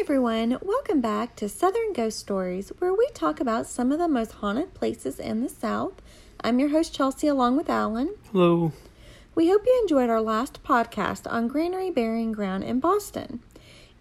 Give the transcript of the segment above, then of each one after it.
everyone, welcome back to Southern Ghost Stories, where we talk about some of the most haunted places in the South. I'm your host, Chelsea, along with Alan. Hello. We hope you enjoyed our last podcast on Granary Burying Ground in Boston.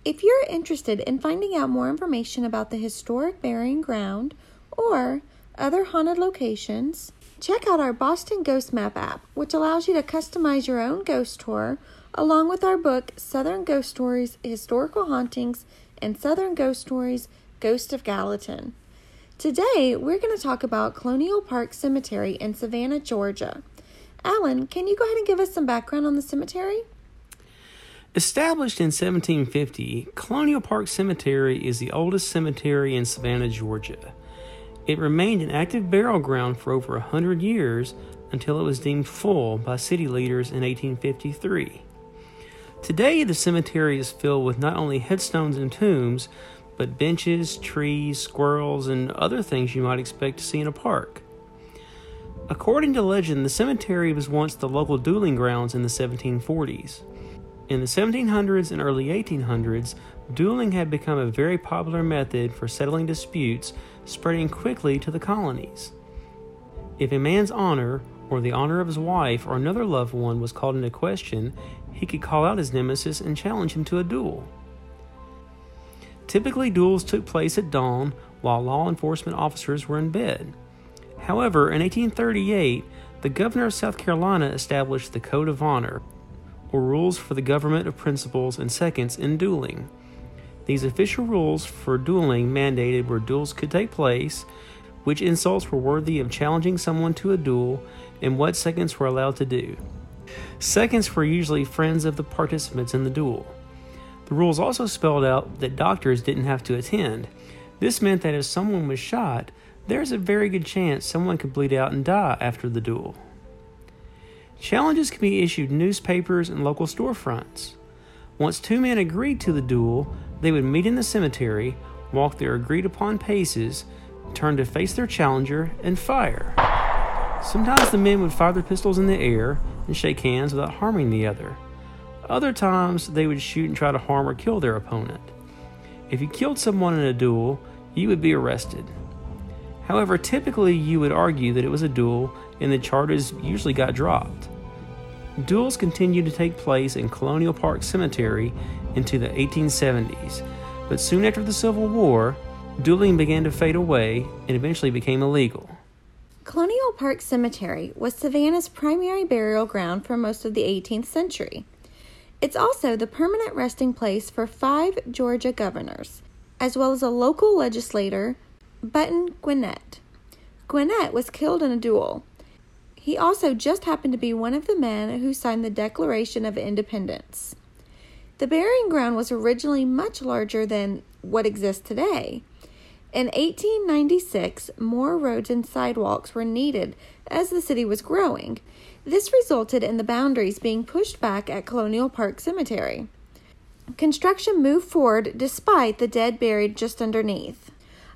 If you're interested in finding out more information about the historic burying ground or other haunted locations, check out our Boston Ghost Map app, which allows you to customize your own ghost tour along with our book, Southern Ghost Stories Historical Hauntings and Southern Ghost Stories Ghost of Gallatin. Today, we're going to talk about Colonial Park Cemetery in Savannah, Georgia. Alan, can you go ahead and give us some background on the cemetery? Established in 1750, Colonial Park Cemetery is the oldest cemetery in Savannah, Georgia. It remained an active burial ground for over a hundred years until it was deemed full by city leaders in 1853. Today, the cemetery is filled with not only headstones and tombs, but benches, trees, squirrels, and other things you might expect to see in a park. According to legend, the cemetery was once the local dueling grounds in the 1740s. In the 1700s and early 1800s, dueling had become a very popular method for settling disputes, spreading quickly to the colonies. If a man's honor, or the honor of his wife or another loved one, was called into question, he could call out his nemesis and challenge him to a duel. Typically, duels took place at dawn while law enforcement officers were in bed. However, in 1838, the governor of South Carolina established the Code of Honor, or rules for the government of principals and seconds in dueling. These official rules for dueling mandated where duels could take place, which insults were worthy of challenging someone to a duel, and what seconds were allowed to do. Seconds were usually friends of the participants in the duel. The rules also spelled out that doctors didn't have to attend. This meant that if someone was shot, there's a very good chance someone could bleed out and die after the duel. Challenges can be issued newspapers and local storefronts. Once two men agreed to the duel, they would meet in the cemetery, walk their agreed upon paces, turn to face their challenger, and fire. Sometimes the men would fire their pistols in the air and shake hands without harming the other. Other times, they would shoot and try to harm or kill their opponent. If you killed someone in a duel, you would be arrested. However, typically you would argue that it was a duel and the charges usually got dropped. Duels continued to take place in Colonial Park Cemetery into the 1870s, but soon after the Civil War, dueling began to fade away and eventually became illegal. Colonial Park Cemetery was Savannah's primary burial ground for most of the 18th century. It's also the permanent resting place for five Georgia governors, as well as a local legislator, Button Gwinnett. Gwinnett was killed in a duel. He also just happened to be one of the men who signed the Declaration of Independence. The burying ground was originally much larger than what exists today. In 1896, more roads and sidewalks were needed as the city was growing. This resulted in the boundaries being pushed back at Colonial Park Cemetery. Construction moved forward despite the dead buried just underneath.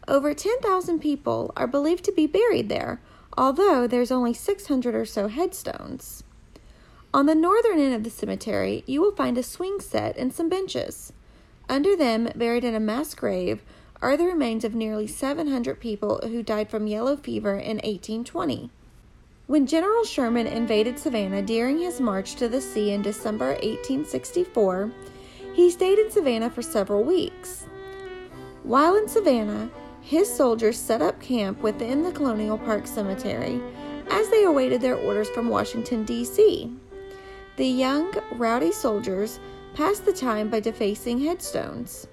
Over 10,000 people are believed to be buried there, although there's only 600 or so headstones. On the northern end of the cemetery, you will find a swing set and some benches. Under them, buried in a mass grave, are the remains of nearly 700 people who died from yellow fever in 1820. When General Sherman invaded Savannah during his march to the sea in December 1864, he stayed in Savannah for several weeks. While in Savannah, his soldiers set up camp within the Colonial Park Cemetery as they awaited their orders from Washington, D.C. The young, rowdy soldiers passed the time by defacing headstones.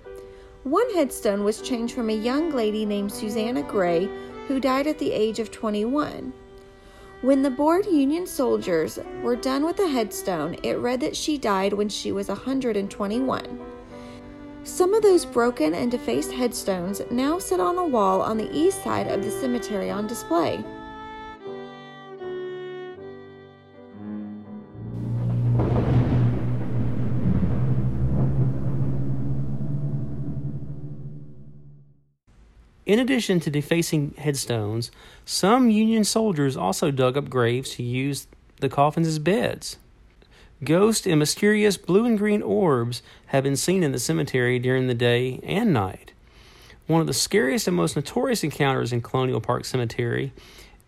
One headstone was changed from a young lady named Susanna Gray, who died at the age of 21. When the bored Union soldiers were done with the headstone, it read that she died when she was 121. Some of those broken and defaced headstones now sit on a wall on the east side of the cemetery on display. In addition to defacing headstones, some Union soldiers also dug up graves to use the coffins as beds. Ghost and mysterious blue and green orbs have been seen in the cemetery during the day and night. One of the scariest and most notorious encounters in Colonial Park Cemetery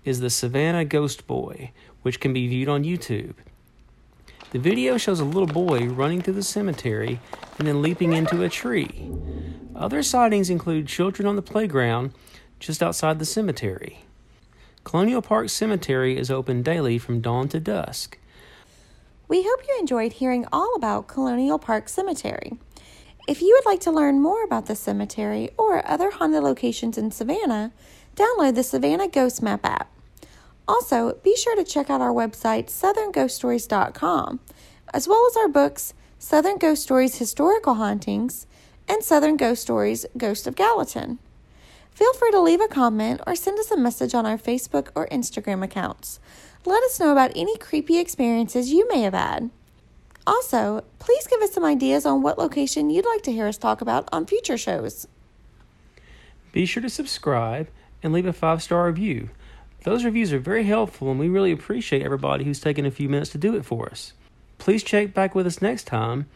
is the Savannah Ghost Boy, which can be viewed on YouTube. The video shows a little boy running through the cemetery and then leaping into a tree. Other sightings include children on the playground just outside the cemetery. Colonial Park Cemetery is open daily from dawn to dusk. We hope you enjoyed hearing all about Colonial Park Cemetery. If you would like to learn more about the cemetery or other haunted locations in Savannah, download the Savannah Ghost Map app. Also, be sure to check out our website, southernghoststories.com, as well as our books, Southern Ghost Stories Historical Hauntings and Southern Ghost Stories Ghost of Gallatin. Feel free to leave a comment or send us a message on our Facebook or Instagram accounts. Let us know about any creepy experiences you may have had. Also, please give us some ideas on what location you'd like to hear us talk about on future shows. Be sure to subscribe and leave a five star review. Those reviews are very helpful, and we really appreciate everybody who's taken a few minutes to do it for us. Please check back with us next time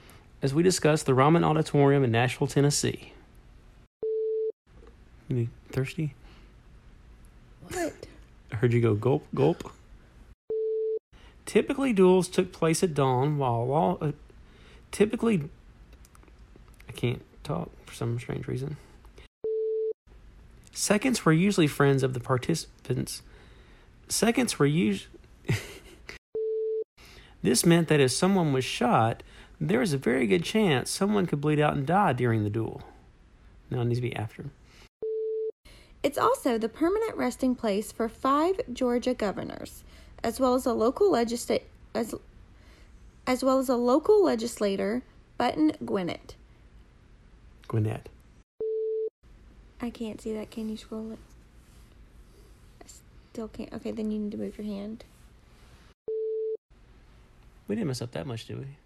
as we discuss the Ryman Auditorium in Nashville, Tennessee. You thirsty? What? I heard you go gulp, gulp. Typically, duels took place at dawn, while law. Uh, typically, I can't talk for some strange reason. Seconds were usually friends of the participants. Seconds were used. this meant that if someone was shot, there was a very good chance someone could bleed out and die during the duel. Now it needs to be after. It's also the permanent resting place for five Georgia governors, as well as a local legisla- as, as well as a local legislator, Button Gwinnett. Gwinnett. I can't see that. Can you scroll it? Still can't. Okay, then you need to move your hand. We didn't mess up that much, did we?